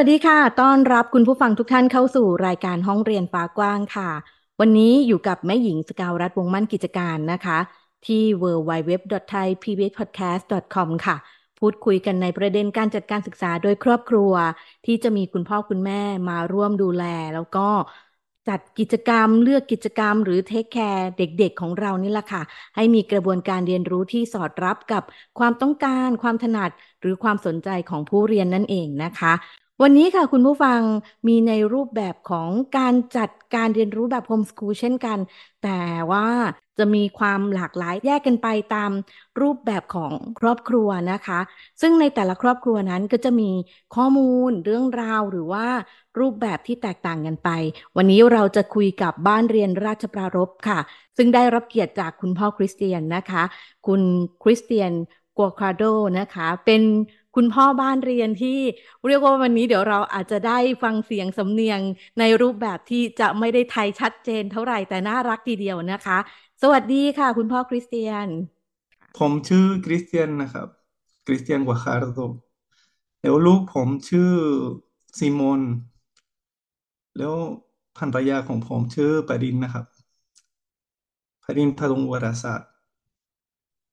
วัสดีค่ะ ต้อนรับคุณผู้ฟังทุกท่านเข้าสู่รายการห้องเรียนฟ้ากว้างค่ะ วันนี้อยู่กับแม่หญิงสกาวรัฐวงมั่นกิจการนะคะ ที่ www.thaipbspodcast.com ค่ะ พูดคุยกันในประเด็นการจัดการศึกษาโดยครอบครัว ที่จะมีคุณพ่อคุณแม่มาร่วมดูแล แล้วก็จัดกิจกรรมเลือกกิจกรรมหรือเทคแคร์เด็กๆของเรานี่แหละค่ะ ให้มีกระบวนการเรียนรู้ที่สอดรับกับความต้องการ ความถนัดหรือความสนใจของผู้เรียนนั่นเองนะคะ วันนี้ค่ะคุณผู้ฟังมีในรูปแบบของการจัดการเรียนรู้แบบโฮมสคูลเช่นกัน แต่ว่าจะมีความหลากหลายแยกกันไปตามรูปแบบของครอบครัวนะคะ ซึ่งในแต่ละครอบครัวนั้นก็จะมีข้อมูลเรื่องราวหรือว่ารูปแบบที่แตกต่างกันไป วันนี้เราจะคุยกับบ้านเรียนราชปรารภค่ะ ซึ่งได้รับเกียรติจากคุณพ่อคริสเตียนนะคะ คุณคริสเตียนกัวคาโดนะคะ เป็น คุณพ่อบ้านเรียนที่เรียกว่าวันนี้เดี๋ยวเราอาจจะได้ฟังเสียงสำเนียงในรูปแบบที่จะไม่ได้ไทยชัดเจนเท่าไหร่แต่น่ารักทีเดียวนะคะ สวัสดีค่ะ คุณพ่อคริสเตียน ผมชื่อคริสเตียนนะครับ คริสเตียนกวาคาร์โดแล้วลูกผมชื่อซิมอนแล้วภรรยาของผมชื่อปรินนะครับปรินพดุงวรศาสตร์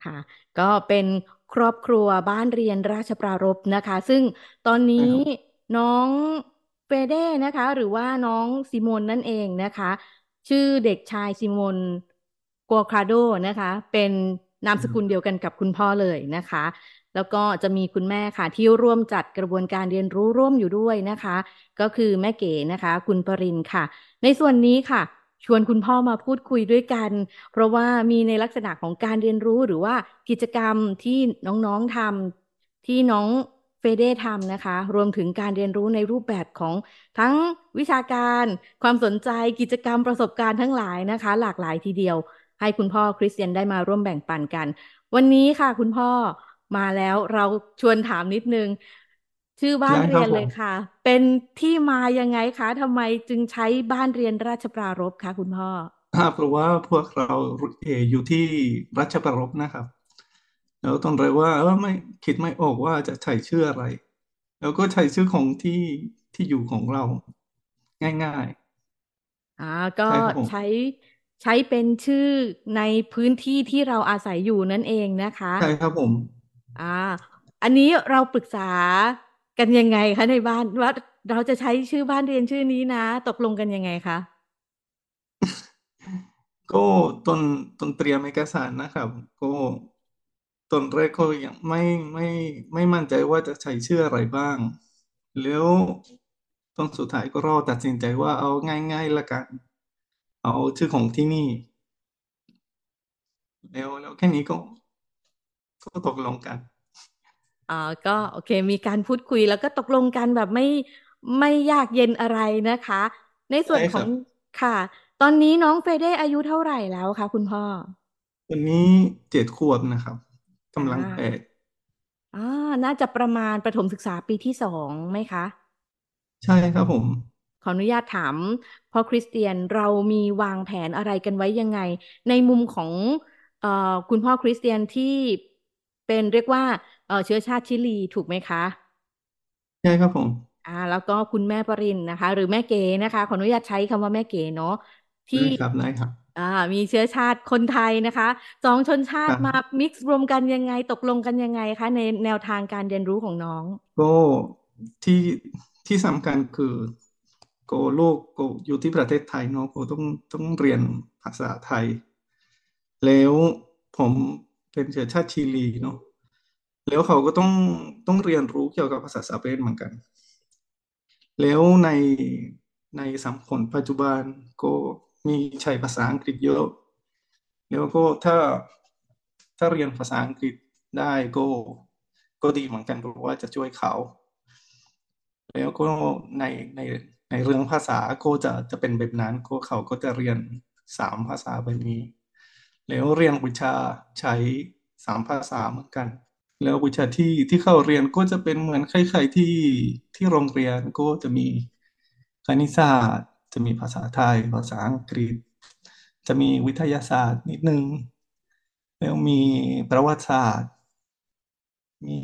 ค่ะ ก็เป็นครอบครัวบ้านเรียนราชปรารภนะคะ ซึ่งตอนนี้ใช่ครับน้องเฟเด้นะคะ หรือว่าน้องซิโมนนั่นเองนะคะ ชื่อเด็กชายซิโมนกัวคาโดนะคะ เป็นนามสกุลเดียวกันกับคุณพ่อเลยนะคะ แล้วก็จะมีคุณแม่ค่ะ ที่ร่วมจัดกระบวนการเรียนรู้ร่วมอยู่ด้วยนะคะ ก็คือแม่เก๋นะคะ คุณปรินค่ะ ในส่วนนี้ค่ะ ชวนคุณพ่อมาพูดคุยด้วยกัน เพราะว่ามีในลักษณะของการเรียนรู้หรือว่ากิจกรรมที่น้องๆทำที่น้องเฟเด้ทำนะคะ รวมถึงการเรียนรู้ในรูปแบบของทั้งวิชาการ ความสนใจกิจกรรมประสบการณ์ทั้งหลายนะคะ หลากหลายทีเดียว ให้คุณพ่อคริสเตียนได้มาร่วมแบ่งปันกัน วันนี้ค่ะคุณพ่อมาแล้วเราชวนถามนิดนึง ชื่อบ้านได้คเรีรัยบนผเลยม ค่ะ เป็นที่มายังไงคะทำไมจึงใช้บ้านเรียนราชปรารภคะคุณพ่อ อ่าเพราะว่าพวกเราเอออยู่ที่รัชประรภนะครับ แล้วตอนแรกว่าเออไม่คิดไม่ออกว่าจะใช้ชื่ออะไร แล้วก็ใช้ชื่อของที่ที่อยู่ของเรา ง่ายอ่าๆก็ใช่ครับผม ใช้ใช้เป็นชื่อในพื้นที่ที่เราอาศัยอยู่นั่นเองนะคะ ใช่ครับผม อ่า อันนี้เราปรึกษา กันยังไงคะในบ้านว่าเราจะใช้ชื่อบ้านเรียนชื่อนี้นะ ตกลงกันยังไงคะก็ตอนตอนเตรียมเอกสารนะครับ ก็ตอนแรกก็ยังไม่ไม่ไม่มั่นใจว่าจะใช้ชื่ออะไรบ้าง แล้วตอนสุดท้ายก็ราตัดสินใจว่าเอาง่ายๆละกัน เอาชื่อของที่นี่ แล้วแล้วแค่นี้ก็ก็ตกลงกัน อ่าก็โอเค มีการพูดคุยแล้วก็ตกลงกันแบบไม่ไม่ยากเย็นอะไรนะคะ ในส่วนใช่ขคอรังบ ค่ะ ตอนนี้น้องเฟเด้อายุเท่าไหร่แล้วคะคุณพ่อวันนี้เจ็ดขวบนะครับกำลังอ่าแปดอ่าน่าจะประมาณประถมศึกษาปีที่สองไหมคะ ใช่ครับผม ขออนุญาตถามพ่อคริสเตียนเรามีวางแผนอะไรกันไว้ยังไง ในมุมของเอ่อคุณพ่อคริสเตียนที่ เป็นเรียกว่าเอ่อเชื้อชาติชิลีถูกไหมคะ ใช่ครับผม อ่า แล้วก็คุณแม่ปรินนะคะ หรือแม่เก๋นะคะ ขออนุญาตใช้คำว่าแม่เก๋เนาะที่ ได้ครับได้ครับอ่า มีเชื้อชาติคนไทยนะคะสองชนชาคติรับ มา mix รวมกันยังไงตกลงกันยังไงคะ ในแนวทางการเรียนรู้ของน้องก็ที่ที่สำคัญคือก็ลูกก็อยู่ที่ประเทศไทยเนาะก็ต้องต้องเรียนภาษาไทย แล้วผม เป็นเชื้อชาติชิลีเนาะแล้วเขาก็ต้องต้องเรียนรู้เกี่ยวกับภาษาสเปนเหมือนกัน แล้วในในสังคมปัจจุบันก็มีใช้ภาษาอังกฤษเยอะ แล้วก็ถ้าถ้าเรียนภาษาอังกฤษได้ก็ก็ดีเหมือนกันเพราะว่าจะช่วยเขา แล้วก็ในในในเรื่องภาษาก็จะจะเป็นแบบนั้นก็เขาก็จะเรียนสามภาษาแบบนี้ แล้วเรียนวิชาใช้สามภาษาเหมือนกัน แล้ววิชาที่ที่เข้าเรียนก็จะเป็นเหมือนคล้ายๆที่ที่โรงเรียนก็จะมีคณิตศาสตร์ จะมีภาษาไทย ภาษาอังกฤษ จะมีวิทยาศาสตร์นิดนึง แล้วมีประวัติศาสตร์ มี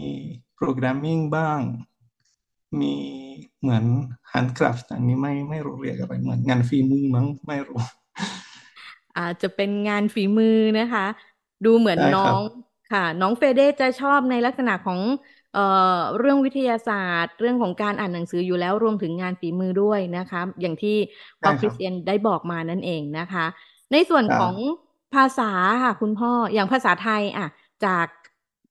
โปรแกรมมิ่งบ้าง มีเหมือน handcraft อันนี้ไม่ไม่รู้เรียกอะไรเหมือนงานฝีมือมั้งไม่รู้ อาจจะเป็นงานฝีมือนะคะ ดูเหมือนใช่น้คอรับงค่ะ น้องเฟเดจะชอบในลักษณะของเอ่อเรื่องวิทยาศาสตร์ เรื่องของการอ่านหนังสืออยู่แล้วรวมถึงงานฝีมือด้วยนะคะ อย่างที่พ่ใช่อคคริรัสบเตียนได้บอกมานั่นเองนะคะ ในส่วนครัของบภาษาค่ะคุณพ่ออย่างภาษาไทยอะ จาก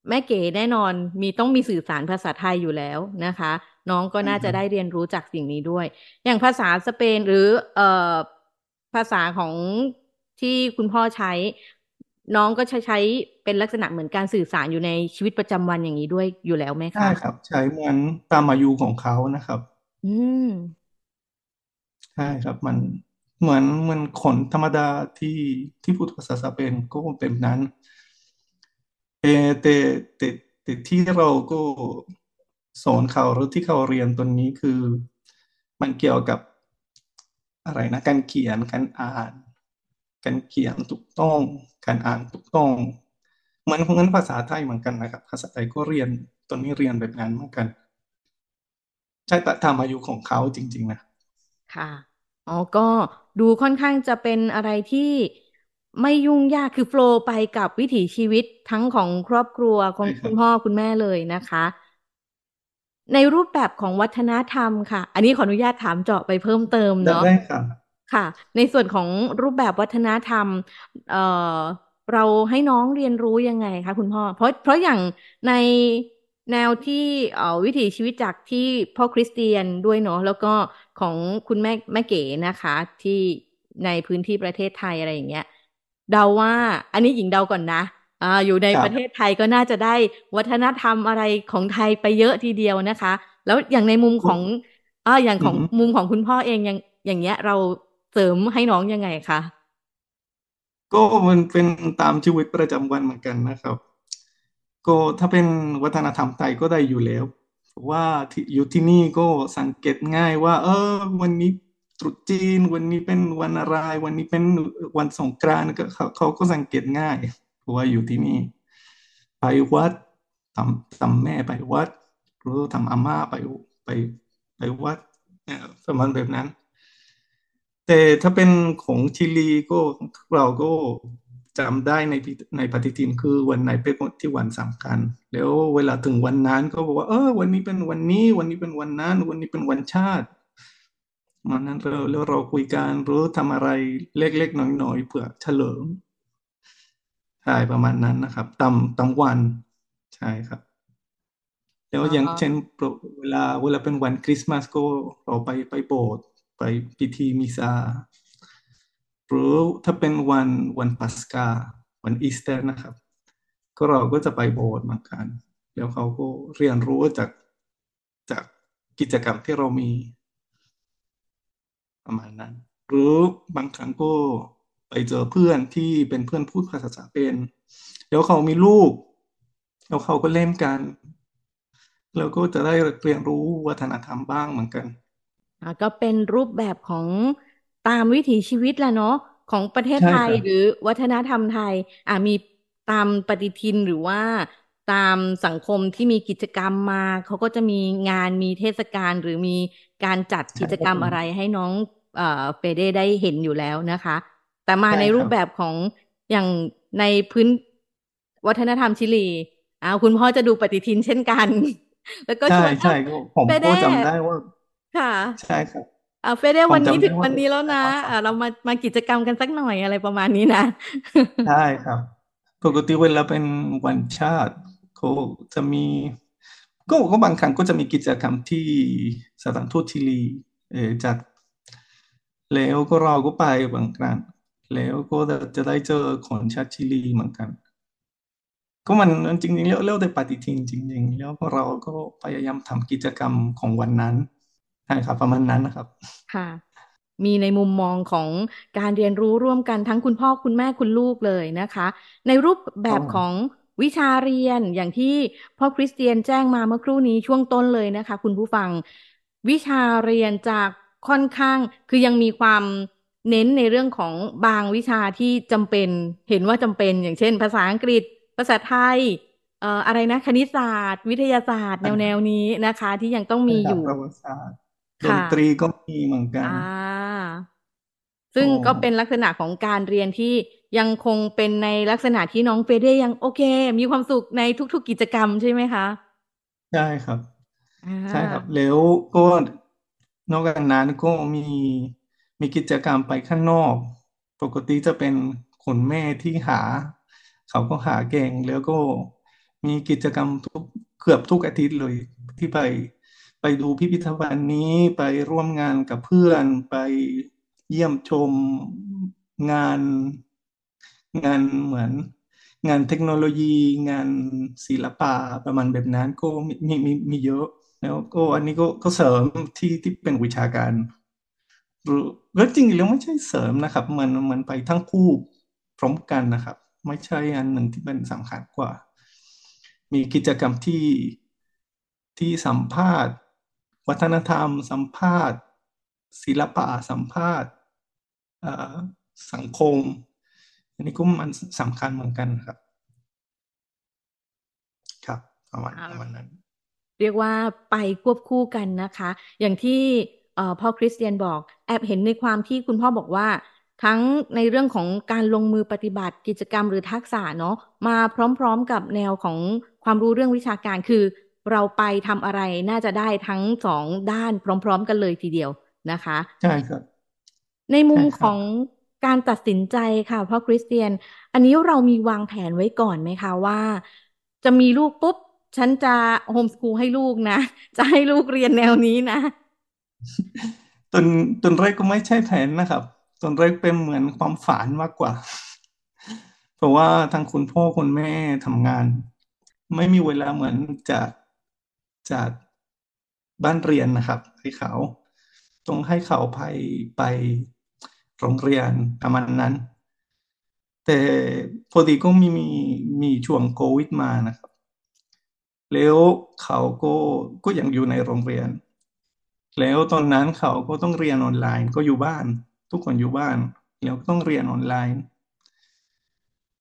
แม่เก๋แน่นอนมีต้องมีสื่อสารภาษาไทยอยู่แล้วนะคะ น้องก็ใช่น่าคจะรับได้เรียนรู้จากสิ่งนี้ด้วย อย่างภาษาสเปนหรือเอ่อภาษาของ ที่คุณพ่อใช้ น้องก็ใช้ใช้เป็นลักษณะเหมือนการสื่อสารอยู่ในชีวิตประจำวันอย่างนี้ด้วยอยู่แล้วไหมใช่คะครับ ใช้เหมือนตามอายุของเขานะครับ อืมใช่ครับ มันเหมือนเหมือนคนธรรมดาที่ที่พูดภาษาสเปนก็เป็นนั้นเออแต่แต่แต่ที่เราก็สอนเขาหรือที่เขาเรียนตัวนี้คือ มันเกี่ยวกับอะไรนะการเขียนการอ่าน การเขียนถูกต้อง การอ่านถูกต้อง เหมือนเหมือนภาษาไทยเหมือนกันนะครับ ภาษาไทยก็เรียนตัวนี้เรียนแบบนั้นเหมือนกัน ใช่แต่ตามอายุของเขาจริง ๆ นะ ค่ะ อ๋อ ก็ดูค่อนข้างจะเป็นอะไรที่ไม่ยุ่งยากคือโฟลว์ไปกับวิถีชีวิตทั้งของครอบครัวของใช่คคุรับณพ่อคุณแม่เลยนะคะ ในรูปแบบของวัฒนธรรมค่ะ อันนี้ขออนุญาตถามเจาะไปเพิ่มเติมได้เนาะได้ครับ ค่ะ ในส่วนของรูปแบบวัฒนธรรม เอ่อ เราให้น้องเรียนรู้ยังไงคะคุณพ่อ เพราะเพราะอย่างในแนวที่เอ่อวิถีชีวิตจากที่พ่อคริสเตียนด้วยเนาะแล้วก็ของคุณแม่แม่เก๋นะคะ ที่ในพื้นที่ประเทศไทยอะไรอย่างเงี้ยเดาว่า อันนี้หญิงเดาก่อนนะอ่าอยู่ในครัปบระเทศไทยก็น่าจะได้วัฒนธรรมอะไรของไทยไปเยอะทีเดียวนะคะ แล้วอย่างในมุมก็ของอ่าอย่างอืของม มุมของคุณพ่อเองยังอย่างเงี้ย เรา เสริมให้น้องยังไงคะก็มันเป็นตามชีวิตประจำวันเหมือนกันนะครับ ก็ถ้าเป็นวัฒนธรรมไทยก็ได้อยู่แล้วเพราะว่าอยู่ที่นี่ก็สังเกตง่ายว่า เออ วันนี้ตรุษจีน วันนี้เป็นวันอะไร วันนี้เป็นวันสงกรานต์ก็เขาเขาก็สังเกตง่ายเพราะว่าอยู่ที่นี่ ไปวัดทำทำแม่ไปวัดหรือทำอาม่าไปไปไปวัดเอ่อประมาณแบบนั้น แต่ถ้าเป็นของชิลีก็เราก็จำได้ในในปฏิทินคือวันไหนเป็นที่วันสำคัญ แล้วเวลาถึงวันนั้นก็บอกว่า เออ วันนี้เป็นวันนี้ วันนี้เป็นวันนั้น วันนี้เป็นวันชาติวันนั้นเราแล้วเราคุยกันหรือทำอะไรเล็กๆน้อยๆเพื่อเฉลิมใช่ประมาณนั้นนะครับตามตามวันใช่ครับแล้วออย่างเช่นเวลาเวลาเป็นวันคริสต์มาสก็เราไปไปโบสถ์ ไปพิธีมิซาหรือถ้าเป็นวันวันปัสกา วันอีสเตอร์นะครับ ก็เราก็จะไปโบสถ์เหมือนกัน แล้วเขาก็เรียนรู้จากจากกิจกรรมที่เรามีประมาณนั้น หรือบางครั้งก็ไปเจอเพื่อนที่เป็นเพื่อนพูดภาษาสเปนแล้วเขามีลูก แล้วเขาก็เล่นกัน แล้วก็จะได้เรียนรู้วัฒนธรรมบ้างเหมือนกัน ก็เป็นรูปแบบของตามวิถีชีวิตแหละเนาะของประเทศใช่ไทยครับหรือวัฒนธรรมไทย อ่ามีตามปฏิทินหรือว่าตามสังคมที่มีกิจกรรมมาเขาก็จะมีงานมีเทศกาลหรือมีการจัดใช่กิจคกรัรบรมผมอะไรให้น้องเอ่อเฟเดได้เห็นอยู่แล้วนะคะ แต่มาใช่ในครูรัปบแบบของอย่างในพื้นวัฒนธรรมชิลีอ่าคุณพ่อจะดูปฏิทินเช่นกัน แล้วก็ใช่ชวนใช่อะก็ผมเฟเดก็จำได้ว่า ค่ะ ใช่ครับอ่าเฟเดผมวันนี้จำถึได้งว่าวันนี้แล้วนะแต่อ่า เรามามากิจกรรมกันสักหน่อยอะไรประมาณนี้นะ ใช่ครับ ปกติเวลาเป็นวันชาติเขาจะมี ก็ก็บางครั้งก็จะมีกิจกรรมที่สถานทูตชิลีเออจัดแล้วก็เราก็ไปบางครั้งแล้วก็จะได้เจอคนชาติชิลีเหมือนกัน ก็มันมันจริงๆแล้วแล้วแต่ปฏิทินจริง ๆ แล้วก็เราก็พยายามทำกิจกรรมของวันนั้น ช่ครับประมาณนั้นนะครับ ค่ะ มีในมุมมองของการเรียนรู้ร่วมกันทั้งคุณพ่อคุณแม่คุณลูกเลยนะคะ ในรูปแบบของวิชาเรียนอย่างที่พ่อคริสเตียนแจ้งมาเมื่อครู่นี้ช่วงต้นเลยนะคะ คุณผู้ฟังวิชาเรียนจากค่อนข้างคือยังมีความเน้นในเรื่องของบางวิชาที่จำเป็น เห็นว่าจำเป็น อย่างเช่น ภาษาอังกฤษ ภาษาไทยเอ่ออะไรนะ คณิตศาสตร์ วิทยาศาสตร์แนวแนวนี้นะคะ ที่ยังต้องมีอยู่ ประวัติศาสตร์ดนค่ะตรีก็มีเหมือนกัน อ่า ซึ่งอ๋อก็เป็นลักษณะของการเรียนที่ยังคงเป็นในลักษณะที่น้องเฟเดยังโอเค มีความสุขในทุก ๆกิจกรรมใช่ไหมคะใช่ครับอ่าใช่ครับ แล้วก็นอกจากนั้นก็มีมีกิจกรรมไปข้างนอก ปกติจะเป็นคุณแม่ที่หา เขาก็หาเก่งแล้วก็มีกิจกรรมทุกเกือบทุกอาทิตย์เลยที่ไป ไปดูพิพิธภัณฑ์นี้ไปร่วมงานกับเพื่อนไปเยี่ยมชมงานงานเหมือนงานเทคโนโลยีงานศิลปะประมาณแบบนั้นก็มีมีมีเยอะ แล้วก็อันนี้ก็ก็เสริมที่ที่เป็นวิชาการหรือแล้วจริงๆแล้วไม่ใช่เสริมนะครับ มันมันไปทั้งคู่พร้อมกันนะครับ ไม่ใช่อันหนึ่งที่เป็นสำคัญกว่า มีกิจกรรมที่ที่สัมภาษณ์ วัฒนธรรม สัมภาษณ์ ศิลปะสัมภาษณ์เอ่อสังคม อันนี้ก็มันสำคัญเหมือนกันครับ ครับประมาณอ่าประมาณนั้น เรียกว่าไปควบคู่กันนะคะ อย่างที่เอ่อพ่อคริสเตียนบอก แอบเห็นในความที่คุณพ่อบอกว่าทั้งในเรื่องของการลงมือปฏิบัติกิจกรรมหรือทักษะเนาะมาพร้อมๆกับแนวของความรู้เรื่องวิชาการคือ เราไปทำอะไรน่าจะได้ทั้งสองด้านพร้อม ๆ กันเลยทีเดียวนะคะ ใช่ครับ ในมุมใช่ครับของการตัดสินใจค่ะพ่อคริสเตียน อันนี้เรามีวางแผนไว้ก่อนไหมคะว่า จะมีลูกปุ๊บ ฉันจะโฮมสคูลให้ลูกนะ จะให้ลูกเรียนแนวนี้นะตอนตอนแรกก็ไม่ใช่แผนนะครับตอนแรกเป็นเหมือนความฝันมากกว่า เพราะว่าทางคุณพ่อคุณแม่ทำงาน ไม่มีเวลาเหมือนจัด จัดบ้านเรียนนะครับให้เขาต้องให้เขาไปไปโรงเรียนประมาณนั้น แต่พอดีก็มีมีมีช่วงโควิดมานะครับ แล้วเขาก็ก็ยังอยู่ในโรงเรียน แล้วตอนนั้นเขาก็ต้องเรียนออนไลน์ก็อยู่บ้าน ทุกคนอยู่บ้าน แล้วก็ต้องเรียนออนไลน์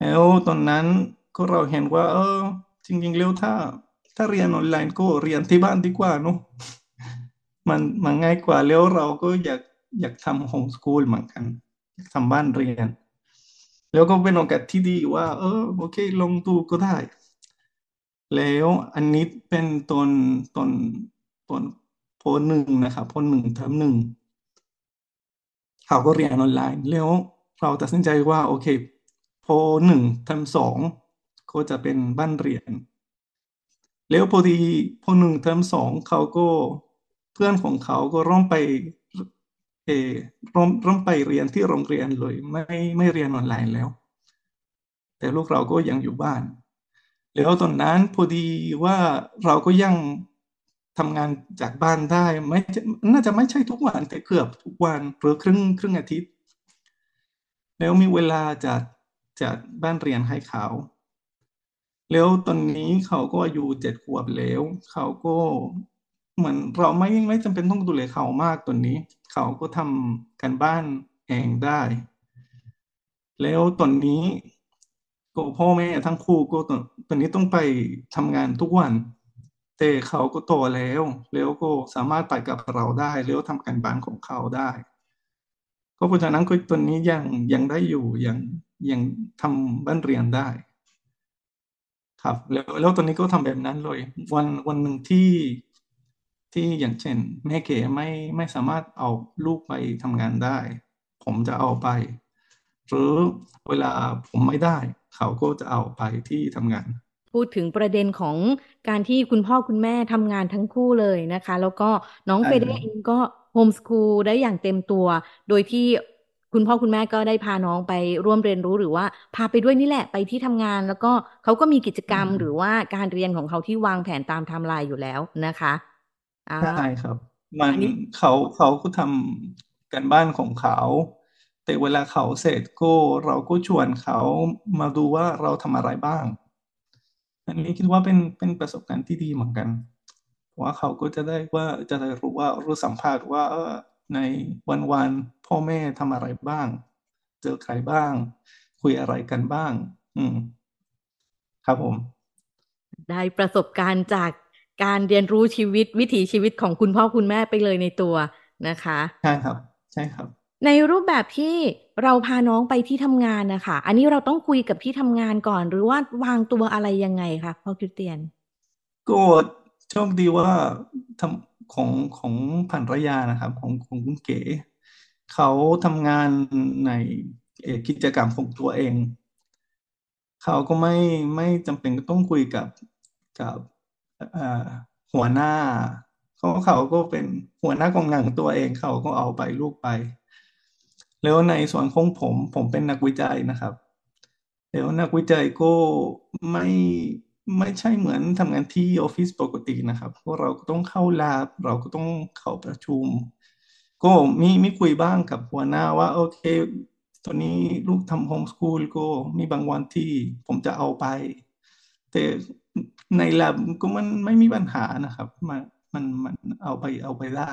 แล้วตอนนั้นก็เราเห็นว่า เออ จริงๆแล้วถ้า ถ้าเรียนออนไลน์ก็เรียนที่บ้านดีกว่าเนอะมันมันง่ายกว่าแล้วเราก็อยากอยากทำโฮมสคูลเหมือนกัน อยากทำบ้านเรียน แล้วก็เป็นโอกาสที่ดีว่า เออโอเค ลงดูก็ได้ แล้วอันนี้เป็นตอนตอนตอนปหนึ่งนะครับปหนึ่งเทอมหนึ่งเขาก็เรียนออนไลน์ แล้วเราตัดสินใจว่า โอเคพหนึ่งเทอมสองก็จะเป็นบ้านเรียน แล้วพอดีพอหนึ่งเทอมสองเขาก็เพื่อนของเขาก็ร่วมไปเออร่วมร่วมไปเรียนที่โรงเรียนเลย ไม่ไม่เรียนออนไลน์แล้ว แต่ลูกเราก็ยังอยู่บ้าน แล้วตอนนั้นพอดีว่าเราก็ยังทำงานจากบ้านได้ไม่น่าจะไม่ใช่ทุกวันแต่เกือบทุกวันหรือครึ่งครึ่งอาทิตย์ แล้วมีเวลาจัดจัดบ้านเรียนให้เขา แล้วตอนนี้เขาก็อายุเจ็ดขวบแล้ว เขาก็เหมือนเราไม่ไม่จำเป็นต้องดูแลเขามากตอนนี้ เขาก็ทำการบ้านเองได้ แล้วตอนนี้ก็พ่อแม่ทั้งคู่ก็ตอนตอนนี้ต้องไปทำงานทุกวัน แต่เขาก็โตแล้ว แล้วก็สามารถไปกับเราได้ แล้วทำการบ้านของเขาได้ ก็เพราะฉะนั้นก็ตอนนี้ยังยังได้อยู่ยังยังทำบ้านเรียนได้ ครับแล้วแล้วตอนนี้ก็ทำแบบนั้นเลย วันวันหนึ่งที่ที่อย่างเช่น แม่เก๋ไม่ไม่สามารถเอาลูกไปทำงานได้ ผมจะเอาไป หรือเวลาผมไม่ได้ เขาก็จะเอาไปที่ทำงาน พูดถึงประเด็นของการที่คุณพ่อคุณแม่ทำงานทั้งคู่เลยนะคะ แล้วก็น้องเฟเดเองก็ homeschool ได้อย่างเต็มตัว โดยที่ คุณพ่อคุณแม่ก็ได้พาน้องไปร่วมเรียนรู้หรือว่าพาไปด้วยนี่แหละไปที่ทำงาน แล้วก็เขาก็มีกิจกรรมอืมหรือว่าการเรียนของเขาที่วางแผนตามไทม์ไลน์อยู่แล้วนะคะอ่าใช่ครับ มันอันนี้เขาเขาก็ทำการบ้านของเขา แต่เวลาเขาเสร็จก็เราก็ชวนเขามาดูว่าเราทำอะไรบ้าง อันนี้คิดว่าเป็นเป็นประสบการณ์ที่ดีเหมือนกันเพราะว่าเขาก็จะได้ว่าจะได้รู้ว่ารู้สัมภาษณ์ว่าเออ ในวันวันๆพ่อแม่ทำอะไรบ้าง เจอใครบ้าง คุยอะไรกันบ้าง อืม ครับผม ได้ประสบการณ์จากการเรียนรู้ชีวิตวิถีชีวิตของคุณพ่อคุณแม่ไปเลยในตัวนะคะ ใช่ครับ ใช่ครับ ในรูปแบบที่เราพาน้องไปที่ทำงานนะคะ อันนี้เราต้องคุยกับที่ทำงานก่อนหรือว่าวางตัวอะไรยังไงคะพ่อคริสเตียน ก็โชคดีว่าทำ ของของภรรยานะครับ ของของคุณเก๋เขาทำงานในกิจกรรมของตัวเอง เขาก็ไม่ไม่จำเป็นต้องคุยกับกับหัวหน้าเขาเขาก็เป็นหัวหน้ากองงานของตัวเองเขาก็เอาไปลูกไป แล้วในส่วนของผมผมเป็นนักวิจัยนะครับ แล้วนักวิจัยก็ไม่ ไม่ใช่เหมือนทำงานที่ออฟฟิศปกตินะครับเพราะเราก็ต้องเข้า lab เราก็ต้องเข้าประชุม ก็มีมีคุยบ้างกับหัวหน้าว่า โอเค ตอนนี้ลูกทำโฮมสคูลก็มีบางวันที่ผมจะเอาไป แต่ใน lab ก็มันไม่มีปัญหานะครับ มันมันมันเอาไปเอาไปได้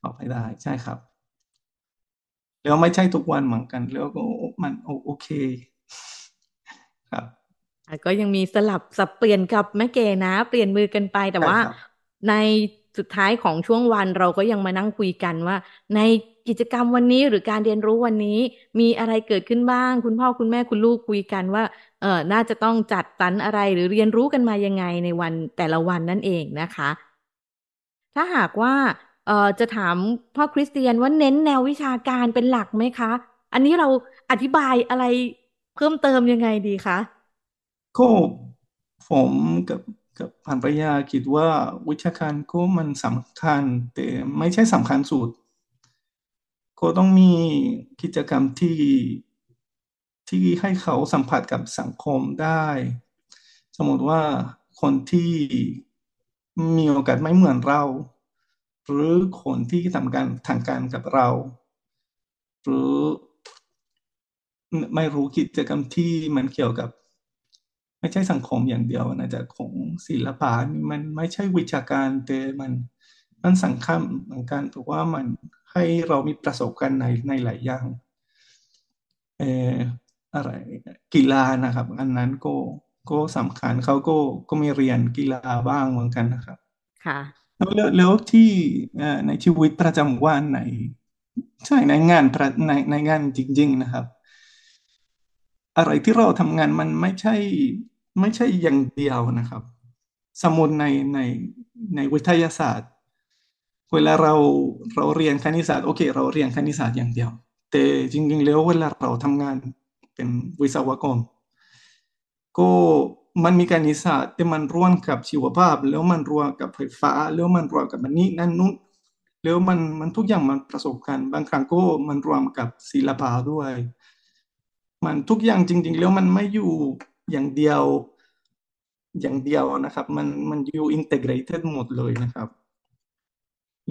เอาไปได้ใช่ครับ แล้วไม่ใช่ทุกวันเหมือนกัน แล้วก็มันโอโอเคครับ ก็ยังมีสลับสับเปลี่ยนกับแม่เกนะ เปลี่ยนมือกันไปแต่ใช่ว่าครับในสุดท้ายของช่วงวันเราก็ยังมานั่งคุยกันว่า ในกิจกรรมวันนี้หรือการเรียนรู้วันนี้ มีอะไรเกิดขึ้นบ้าง คุณพ่อคุณแม่คุณลูกคุยกันว่าเออน่าจะต้องจัดสรรอะไรหรือเรียนรู้กันมายังไงในวันแต่ละวันนั่นเองนะคะ ถ้าหากว่าเอ่อจะถามพ่อคริสเตียนว่าเน้นแนววิชาการเป็นหลักไหมคะ อันนี้เราอธิบายอะไรเพิ่มเติมยังไงดีคะ ก็ผมกับกับภรรยาคิดว่าวิชาการก็มันสำคัญ แต่ไม่ใช่สำคัญสุด ก็ต้องมีกิจกรรมที่ที่ให้เขาสัมผัสกับสังคมได้ สมมติว่าคนที่มีโอกาสไม่เหมือนเรา หรือคนที่ทำการทางการกับเรา หรือไม่รู้กิจกรรมที่มันเกี่ยวกับ ไม่ใช่สังคมอย่างเดียวนะแต่ของศิลปะนี่มันไม่ใช่วิชาการแต่มันมันสำคัญเหมือนกันเพราะว่ามันให้เรามีประสบการณ์ในในหลายอย่างเอ่ออะไรกีฬานะครับ อันนั้นก็ก็สำคัญเขาก็ก็มีเรียนกีฬาบ้างเหมือนกันนะครับ ค่ะ แล้วแล้วแล้วที่เอ่อในชีวิตประจำวันในใช่ในงานประในในงานจริง ๆ นะครับ อะไรที่เราทำงานมันไม่ใช่ ไม่ใช่อย่างเดียวนะครับ สมมติในในในวิทยาศาสตร์ เวลาเราเราเรียนคณิตศาสตร์โอเค เราเรียนคณิตศาสตร์อย่างเดียว แต่จริงๆแล้วเวลาเราทำงานเป็นวิศวกรก็มันมีคณิตศาสตร์ที่มันร่วมกับชีวภาพ แล้วมันร่วมกับไฟฟ้า แล้วมันร่วมกับมันนี้นั่นนู้นแล้วมันมันทุกอย่างมันประสบกันบางครั้งก็มันรวมกับศิลปะด้วย มันทุกอย่างจริง ๆ แล้วมันไม่อยู่ อย่างเดียว อย่างเดียวนะครับ มันมันอยู่อินเต r เ t ร d หมดเลยนะครับ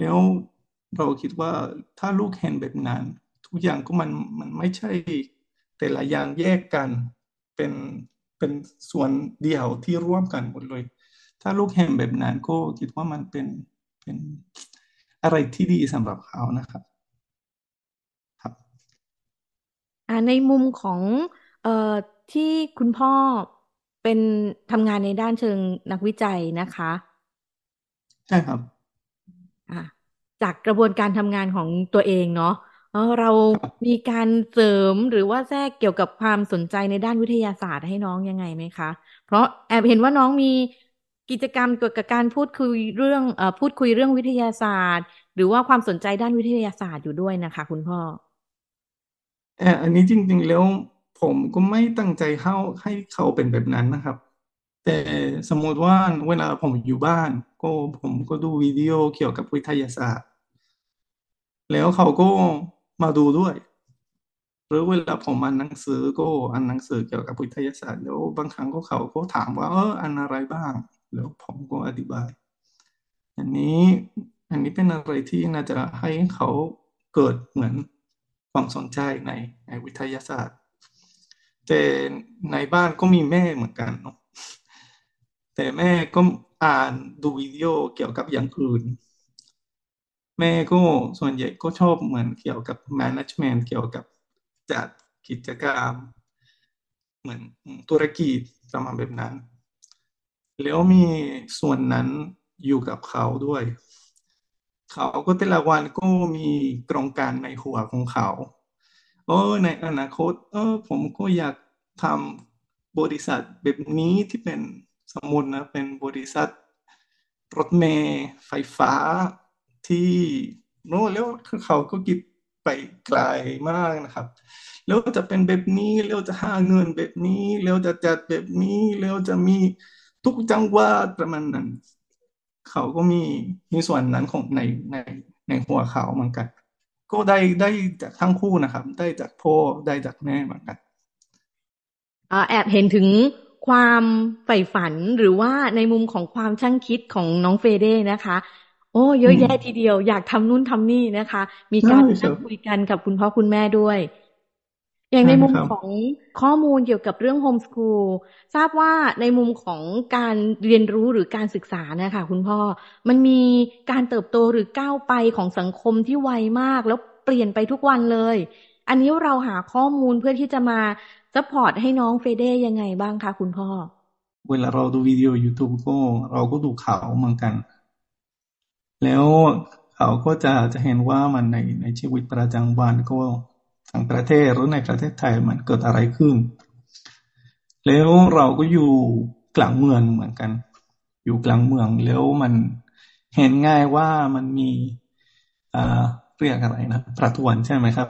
แล้วเราคิดว่าถ้าลูกเห็นแบบนั้น ทุกอย่างก็มันมันไม่ใช่ แต่ละอย่างแยกกันเป็นเป็นส่วนเดียวที่ร่วมกันหมดเลย ถ้าลูกเห็นแบบนั้นก็คิดว่ามันเป็นเป็นอะไรที่ดีสำหรับเขานะครับครับอ่าในมุมของเอ่อ ที่คุณพ่อเป็น ทำงานในด้านเชิงนักวิจัยนะคะ ใช่ครับ อ่า จากกระบวนการทำงานของตัวเองเนาะเออเรามีการเสริมหรือว่าแทรกเกี่ยวกับความสนใจในด้านวิทยาศาสตร์ให้น้องยังไงไหมคะ เพราะแอบเห็นว่าน้องมีกิจกรรมเกี่ยวกับการพูดคุยเรื่องเอ่อพูดคุยเรื่องวิทยาศาสตร์ หรือว่าความสนใจด้านวิทยาศาสตร์อยู่ด้วยนะคะ คุณพ่อเอออันนี้จริง ๆ แล้ว ผมก็ไม่ตั้งใจเข้าให้เขาเป็นแบบนั้นนะครับ แต่สมมติว่าเวลาผมอยู่บ้าน ก็ผมก็ดูวิดีโอเกี่ยวกับวิทยาศาสตร์ แล้วเขาก็มาดูด้วยหรือเวลาผมอ่านหนังสือก็อ่านหนังสือเกี่ยวกับวิทยาศาสตร์แล้วบางครั้งก็เขาก็ถามว่าเอออ่านอะไรบ้าง แล้วผมก็อธิบาย อันนี้อันนี้เป็นอะไรที่น่าจะให้เขาเกิดเหมือนความสนใจในในวิทยาศาสตร์ แต่ในบ้านก็มีแม่เหมือนกันเนาะแต่แม่ก็อ่านดูวิดีโอเกี่ยวกับอย่างอื่น แม่ก็ส่วนใหญ่ก็ชอบเหมือนเกี่ยวกับ management เกี่ยวกับจัดกิจกรรม เหมือนธุรกิจประมาณแบบนั้น แล้วมีส่วนนั้นอยู่กับเขาด้วย เขาก็แต่ละวันก็มีโครงการในหัวของเขา เออในอนาคต เออ ผมก็อยากทำบริษัทแบบนี้ที่เป็นสมมตินะเป็นบริษัทรถเมล์ไฟฟ้าที่โน้แล้วเขาก็คิดไปไกลมากนะครับ แล้วจะเป็นแบบนี้แล้วจะหาเงินแบบนี้แล้วจะจัดแบบนี้แล้วจะมีทุกจังหวัดประมาณนั้น เขาก็มีมีส่วนนั้นของในในในหัวเขาเหมือนกัน ก็ได้ได้จากทั้งคู่นะครับ ได้จากพ่อได้จากแม่เหมือนกันแอบเห็นถึงความใฝ่ฝันหรือว่าในมุมของความช่างคิดของน้องเฟเด้นะคะ โอ้เยอะแยะทีเดียวอยากทำนู่นทำนี่นะคะ มีการนั่งคุยกันกับคุณพ่อคุณแม่ด้วย อย่างในมุมของข้อมูลเกี่ยวกับเรื่องโฮมสคูลทราบว่าในมุมของการเรียนรู้หรือการศึกษานะคะคุณพ่อ มันมีการเติบโตหรือก้าวไปของสังคมที่ไวมาก แล้วเปลี่ยนไปทุกวันเลย อันนี้เราหาข้อมูลเพื่อที่จะมา support ให้น้องเฟเดยังไงบ้างคะคุณพ่อ เวลาเราดูวิดีโอ YouTube ก็เราก็ดูข่าวเหมือนกัน แล้วเขาก็จะจะเห็นว่ามันในในชีวิตประจำวันก็ ทั้งประเทศหรือในประเทศไทยมันเกิดอะไรขึ้น แล้วเราก็อยู่กลางเมืองเหมือนกัน อยู่กลางเมืองแล้วมันเห็นง่ายว่ามันมีอ่าเรียกอะไรนะประทวนใช่ไหมครับ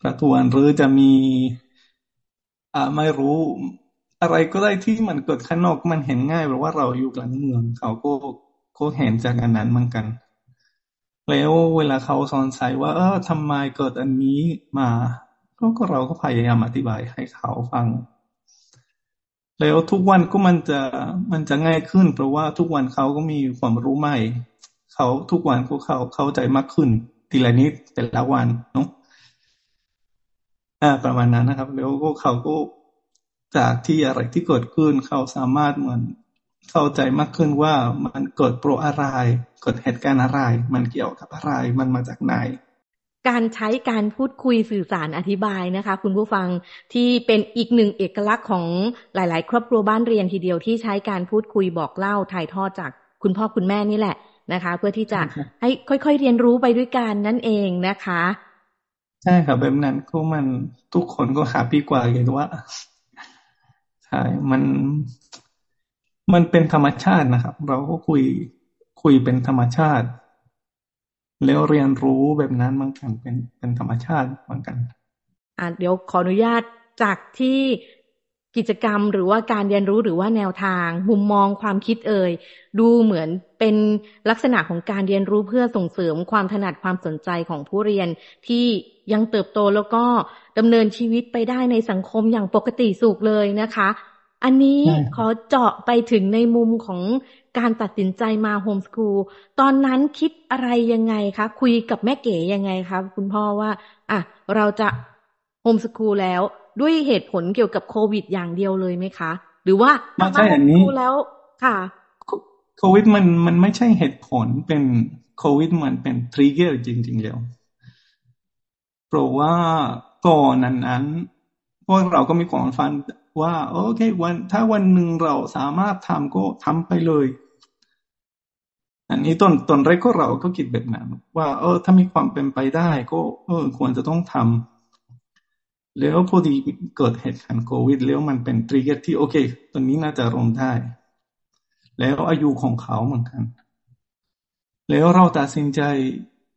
ประทวนหรือจะมีอ่าไม่รู้อะไรก็ได้ที่มันเกิดข้างนอกมันเห็นง่ายเพราะว่าเราอยู่กลางเมือง เขาก็ก็เห็นจากอันนั้นเหมือนกัน แล้วเวลาเขาสอนใส่ว่า เออทำไมเกิดอันนี้มาก็ก็เราก็พยายามอธิบายให้เขาฟัง แล้วทุกวันก็มันจะมันจะง่ายขึ้น เพราะว่าทุกวันเขาก็มีความรู้ใหม่เขาทุกวันก็เขาเข้าใจมากขึ้นทีละนิดแต่ละวันเนาะอ่าประมาณนั้นนะครับ แล้วก็เขาก็จากที่อะไรที่เกิดขึ้นเขาสามารถเหมือน เข้าใจมากขึ้นว่ามันเกิดโปรอะไร เกิดเหตุการณ์อะไร มันเกี่ยวกับอะไร มันมาจากไหน การใช้การพูดคุยสื่อสารอธิบายนะคะ คุณผู้ฟังที่เป็นอีกหนึ่งเอกลักษณ์ของหลาย ๆ ครอบครัวบ้านเรียนทีเดียวที่ใช้การพูดคุยบอกเล่าถ่ายทอดจากคุณพ่อคุณแม่นี่แหละนะคะ เพื่อที่จะให้ค่อย ๆ เรียนรู้ไปด้วยกันนั่นเองนะคะใช่ครับแบบนั้นก็มันทุกคนก็หาปีกว่าอย่างว่าใช่มัน มันเป็นธรรมชาตินะครับ เราก็คุยคุยเป็นธรรมชาติ แล้วเรียนรู้แบบนั้นมันกันเป็นเป็นธรรมชาติเหมือนกัน อ่าเดี๋ยวขออนุญาตจากที่กิจกรรมหรือว่าการเรียนรู้หรือว่าแนวทาง มุมมองความคิดเอ่ยดูเหมือนเป็นลักษณะของการเรียนรู้เพื่อส่งเสริมความถนัดความสนใจของผู้เรียนที่ยังเติบโตแล้วก็ดำเนินชีวิตไปได้ในสังคมอย่างปกติสุขเลยนะคะ อันนี้ขอเจาะไปถึงในมุมของการตัดสินใจมาโฮมสคูลตอนนั้นคิดอะไรยังไงคะ คุยกับแม่เก๋ยังไงคะคุณพ่อว่า อะ เราจะ homeschool แล้วด้วยเหตุผลเกี่ยวกับโควิดอย่างเดียวเลยไหมคะ หรือว่ามาใช่อันนี้แล้วค่ะ โควิดมันมันไม่ใช่เหตุผลเป็นโควิดมันเป็น trigger จริงๆแล้วเพราะว่าก่อนนั้นนั้นพวกเราก็มีความฝัน ว่าโอเควันถ้าวันหนึ่งเราสามารถทำก็ทำไปเลย อันนี้ตอนตอนแรกก็เราก็คิดแบบนั้น ว่า เออ ถ้ามีความเป็นไปได้ก็ เออ ควรจะต้องทำแล้วพอดีเกิดเหตุการณ์โควิด แล้วมันเป็นทริกเกอร์ที่โอเค ตอนนี้น่าจะลงได้ แล้วอายุของเขาเหมือนกัน แล้วเราตัดสินใจ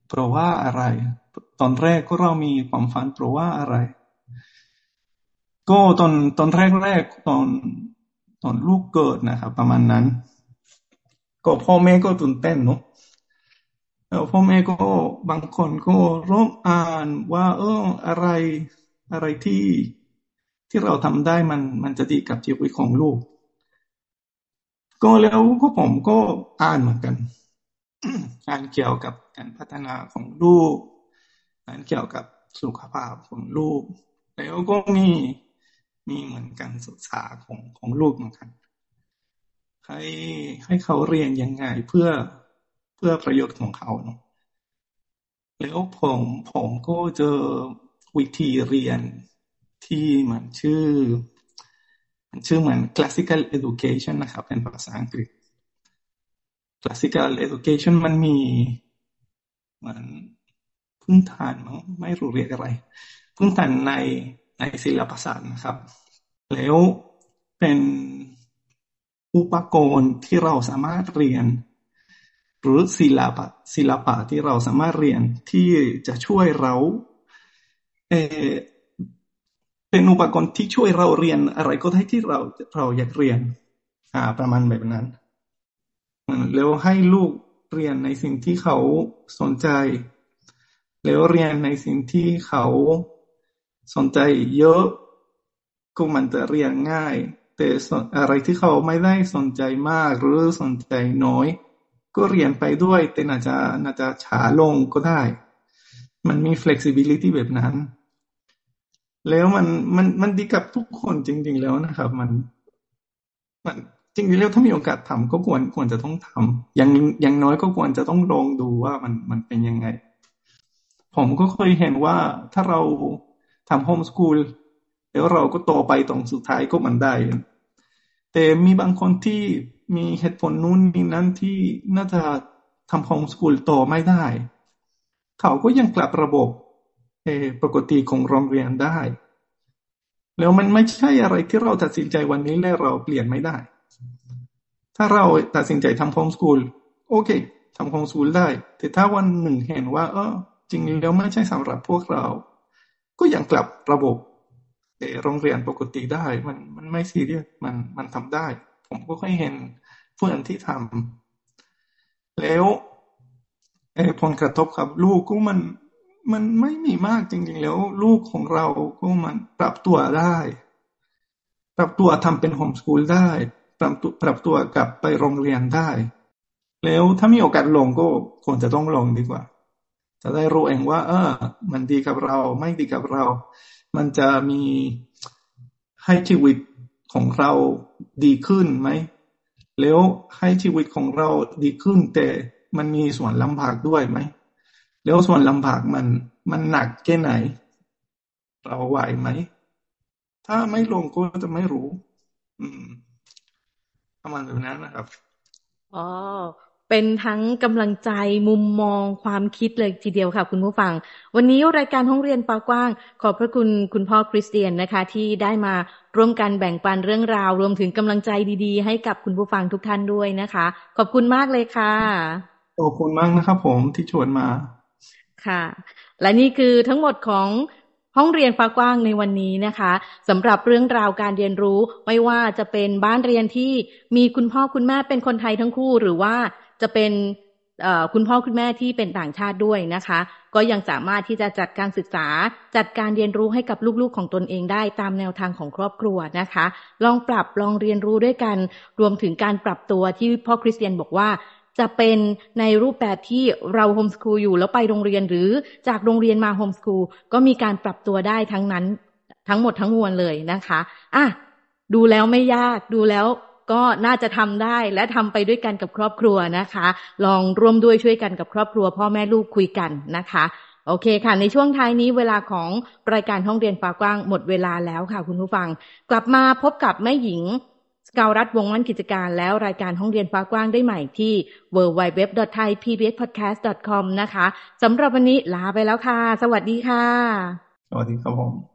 เพราะว่าอะไร ตอนแรกก็เรามีความฝันเพราะว่าอะไร ก็ตอนตอนแรกแรกตอนตอนลูกเกิดนะครับ ประมาณนั้น ก็พ่อแม่ก็ตื่นเต้นเนาะแล้วพ่อแม่ก็บางคนก็ร่วมอ่านว่าเอออะไรอะไรที่ที่เราทำได้มันมันจะดีกับชีวิตของลูก ก็แล้วก็ผมก็อ่านเหมือนกันงานเกี่ยวกับการพัฒนาของลูกงานเกี่ยวกับสุขภาพของลูก แล้วก็มี มีเหมือนการศึกษาของของลูกเหมือนกัน ให้ให้เขาเรียนยังไงเพื่อเพื่อประโยชน์ของเขาเนาะแล้วผมผมก็เจอวิธีเรียนที่มันชื่อ มันชื่อเหมือน classical education นะครับ เป็นภาษาอังกฤษ classical education มันมีเหมือนพื้นฐานมั้งไม่รู้เรียกอะไร พื้นฐานใน ในศิลปศาสตร์นะครับ แล้วเป็นอุปกรณ์ที่เราสามารถเรียน หรือศิลปะศิลปะที่เราสามารถเรียนที่จะช่วยเราเอเป็นอุปกรณ์ที่ช่วยเราเรียนอะไรก็ได้ที่เราเราอยากเรียน อ่า ประมาณแบบนั้นแล้วให้ลูกเรียนในสิ่งที่เขาสนใจ แล้วเรียนในสิ่งที่เขา สนใจเยอะก็มันจะเรียนง่าย แต่อะไรที่เขาไม่ได้สนใจมากหรือสนใจน้อย ก็เรียนไปด้วย แต่น่าจะน่าจะช้าลงก็ได้ มันมี flexibility แบบนั้น แล้วมันมันมันดีกับทุกคนจริง ๆ แล้วนะครับ มัน มันจริงๆแล้วถ้ามีโอกาสทำก็ควรควรจะต้องทำอย่างอย่างน้อยก็ควรจะต้องลองดูว่ามันมันเป็นยังไง ผมก็เคยเห็นว่าถ้าเรา ทำโฮมสกูลแล้วเราก็โตไปตรงสุดท้ายก็มันได้ แต่มีบางคนที่มีเหตุผลนู้นนี่นั้นที่น่าจะทำโฮมสกูลโตไม่ได้ เขาก็ยังกลับระบบเอปกติของโรงเรียนได้ แล้วมันไม่ใช่อะไรที่เราตัดสินใจวันนี้แล้วเราเปลี่ยนไม่ได้ ถ้าเราตัดสินใจทำโฮมสกูลโอเคทำโฮมสกูลได้ แต่ถ้าวันหนึ่งเห็นว่า เออจริงแล้วไม่ใช่สำหรับพวกเรา ก็ยังกลับระบบโรงเรียนปกติได้ มันมันไม่ซีเรียสมันมันทำได้ ผมก็ค่อยเห็นเพื่อนที่ทำแล้วผลกระทบกับลูกก็มันมันไม่มีมากจริงๆ แล้ว ลูกของเราก็มันปรับตัวได้ ปรับตัวทำเป็นโฮมสกูลได้ปรับตัวปรับตัวกลับไปโรงเรียนได้ แล้วถ้ามีโอกาสลงก็ควรจะต้องลงดีกว่า จะได้รู้เองว่า เออ มันดีกับเรา ไม่ดีกับเรา มันจะมีให้ชีวิตของเราดีขึ้นไหม แล้วให้ชีวิตของเราดีขึ้น แต่มันมีส่วนลำบากด้วยไหม แล้วส่วนลำบากมันมันหนักแค่ไหน เราไหวไหม ถ้าไม่ลงก็จะไม่รู้ อืมประมาณแบบนั้นนะครับ อ๋อ เป็นทั้งกำลังใจมุมมองความคิดเลยทีเดียวค่ะ คุณผู้ฟัง วันนี้รายการห้องเรียนปากว้าง ขอบพระคุณคุณพ่อคริสเตียนนะคะ ที่ได้มาร่วมกันแบ่งปันเรื่องราว รวมถึงกำลังใจดีๆ ให้กับคุณผู้ฟังทุกท่านด้วยนะคะ ขอบคุณมากเลยค่ะขอบคุณมากนะครับผมที่ชวนมาค่ะ และนี่คือทั้งหมดของห้องเรียนฟ้ากว้างในวันนี้นะคะสำหรับเรื่องราวการเรียนรู้ไม่ว่าจะเป็นบ้านเรียนที่มีคุณพ่อคุณแม่เป็นคนไทยทั้งคู่ หรือว่า จะเป็นคุณพ่อคุณแม่ที่เป็นต่างชาติด้วยนะคะ ก็ยังสามารถที่จะจัดการศึกษาจัดการเรียนรู้ให้กับลูกๆของตนเองได้ตามแนวทางของครอบครัวนะคะ ลองปรับลองเรียนรู้ด้วยกัน รวมถึงการปรับตัวที่พ่อคริสเตียนบอกว่า จะเป็นในรูปแบบที่เราโฮมสคูลอยู่แล้วไปโรงเรียนหรือจากโรงเรียนมาโฮมสคูลก็มีการปรับตัวได้ทั้งนั้นทั้งหมดทั้งมวลเลยนะคะอะดูแล้วไม่ยากดูแล้ว ก็น่าจะทำได้และทำไปด้วยกันกับครอบครัวนะคะ ลองร่วมด้วยช่วยกันกับครอบครัว พ่อแม่ลูกคุยกันนะคะ โอเคค่ะ ในช่วงท้ายนี้เวลาของรายการห้องเรียนฟ้ากว้างหมดเวลาแล้วค่ะ คุณผู้ฟัง กลับมาพบกับแม่หญิงสกาวรัฐวงวันกิจการแล้วรายการห้องเรียนฟ้ากว้างได้ใหม่ที่ www.thaipbspodcast.com นะคะสำหรับวันนี้ลาไปแล้วค่ะ สวัสดีค่ะ สวัสดีครับผม